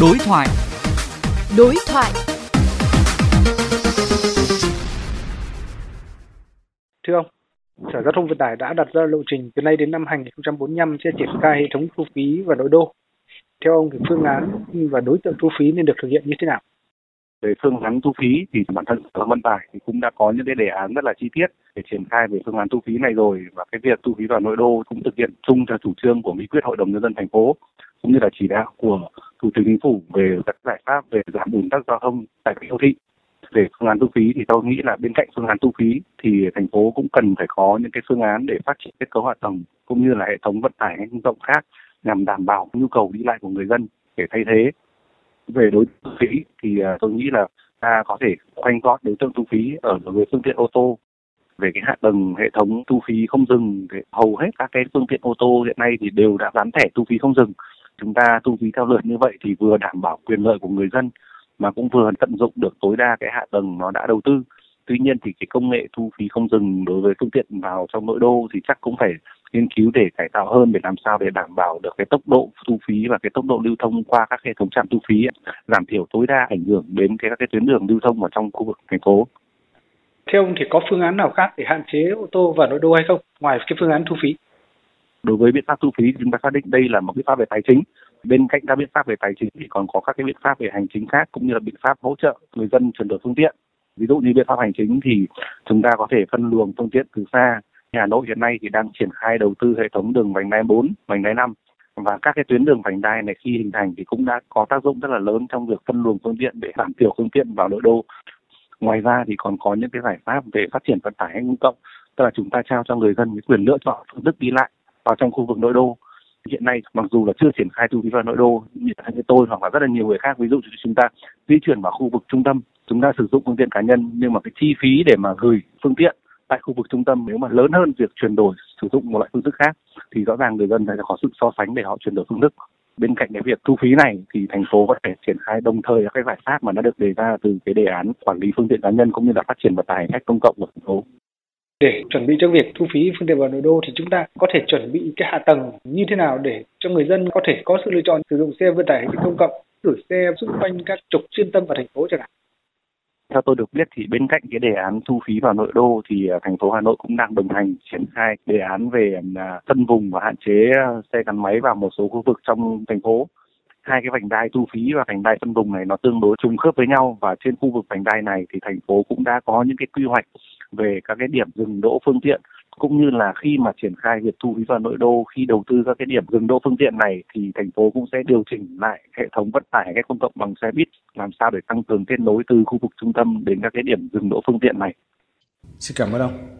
Đối thoại. Đối thoại. Thưa ông, Sở Giao thông Vận tải đã đặt ra lộ trình từ nay đến năm 2045 sẽ triển khai hệ thống thu phí vào nội đô. Theo ông thì phương án và đối tượng thu phí nên được thực hiện như thế nào? về phương án thu phí thì bản thân sở vận tải thì cũng đã có những cái đề án rất là chi tiết để triển khai về phương án thu phí này rồi và cái việc thu phí vào nội đô cũng thực hiện chung theo chủ trương của nghị quyết hội đồng nhân dân thành phố cũng như là chỉ đạo của thủ tướng chính phủ về các giải pháp về giảm ùn tắc giao thông tại các đô thị. Về phương án thu phí thì tôi nghĩ là bên cạnh phương án thu phí thì thành phố cũng cần phải có những cái phương án để phát triển kết cấu hạ tầng cũng như là hệ thống vận tải công cộng khác nhằm đảm bảo nhu cầu đi lại của người dân để thay thế. Về đối tượng phí thì à, tôi nghĩ là ta có thể khoanh gọn đối tượng thu phí ở đối với phương tiện ô tô. Về cái hạ tầng, hệ thống thu phí không dừng, thì hầu hết các cái phương tiện ô tô hiện nay thì đều đã gắn thẻ thu phí không dừng chúng ta thu phí theo lượt như vậy thì vừa đảm bảo quyền lợi của người dân, mà cũng vừa tận dụng được tối đa cái hạ tầng nó đã đầu tư tuy nhiên thì cái công nghệ thu phí không dừng đối với phương tiện vào trong nội đô thì chắc cũng phải nghiên cứu để cải tạo hơn để làm sao để đảm bảo được cái tốc độ thu phí và cái tốc độ lưu thông qua các hệ thống trạm thu phí giảm thiểu tối đa ảnh hưởng đến cái, các cái tuyến đường lưu thông ở trong khu vực thành phố. Theo ông, thì có phương án nào khác để hạn chế ô tô vào nội đô hay không, ngoài cái phương án thu phí? Đối với biện pháp thu phí chúng ta xác định đây là một biện pháp về tài chính. Bên cạnh các biện pháp về tài chính thì còn có các cái biện pháp về hành chính khác cũng như là biện pháp hỗ trợ người dân chuyển đổi phương tiện. Ví dụ như biện pháp hành chính thì chúng ta có thể phân luồng phương tiện từ xa Hà Nội hiện nay thì đang triển khai đầu tư hệ thống đường vành đai 4, vành đai 5 và các cái tuyến đường vành đai này khi hình thành thì cũng đã có tác dụng rất là lớn trong việc phân luồng phương tiện để giảm thiểu phương tiện vào nội đô. Ngoài ra thì còn có những cái giải pháp về phát triển vận tải công cộng, tức là chúng ta trao cho người dân cái quyền lựa chọn phương thức đi lại vào trong khu vực nội đô. Hiện nay mặc dù là chưa triển khai thu phí vào nội đô như như tôi hoặc là rất là nhiều người khác, ví dụ chúng ta di chuyển vào khu vực trung tâm, chúng ta sử dụng phương tiện cá nhân, nhưng mà cái chi phí để mà gửi phương tiện tại khu vực trung tâm nếu mà lớn hơn việc chuyển đổi sử dụng một loại phương thức khác, thì rõ ràng người dân sẽ có sự so sánh để họ chuyển đổi phương thức bên cạnh cái việc thu phí này thì thành phố có thể triển khai đồng thời các cái giải pháp mà đã được đề ra từ cái đề án quản lý phương tiện cá nhân cũng như là phát triển vận tải hành khách công cộng của thành phố để chuẩn bị cho việc thu phí phương tiện vào nội đô thì chúng ta có thể chuẩn bị cái hạ tầng như thế nào để cho người dân có thể có sự lựa chọn sử dụng xe vận tải hành công cộng gửi xe xung quanh các trục xuyên tâm vào thành phố chẳng hạn theo tôi được biết thì bên cạnh cái đề án thu phí vào nội đô thì à, thành phố Hà Nội cũng đang đồng hành triển khai đề án về à, phân vùng và hạn chế à, xe gắn máy vào một số khu vực trong thành phố. Hai cái vành đai thu phí và vành đai phân vùng này nó tương đối trùng khớp với nhau và trên khu vực vành đai này thì thành phố cũng đã có những cái quy hoạch về các cái điểm dừng đỗ phương tiện, cũng như là khi mà triển khai việc thu phí vào nội đô, khi đầu tư các cái điểm dừng đỗ phương tiện này, thì thành phố cũng sẽ điều chỉnh lại hệ thống vận tải các công cộng bằng xe buýt, làm sao để tăng cường kết nối từ khu vực trung tâm đến các cái điểm dừng đỗ phương tiện này. Xin cảm ơn ông.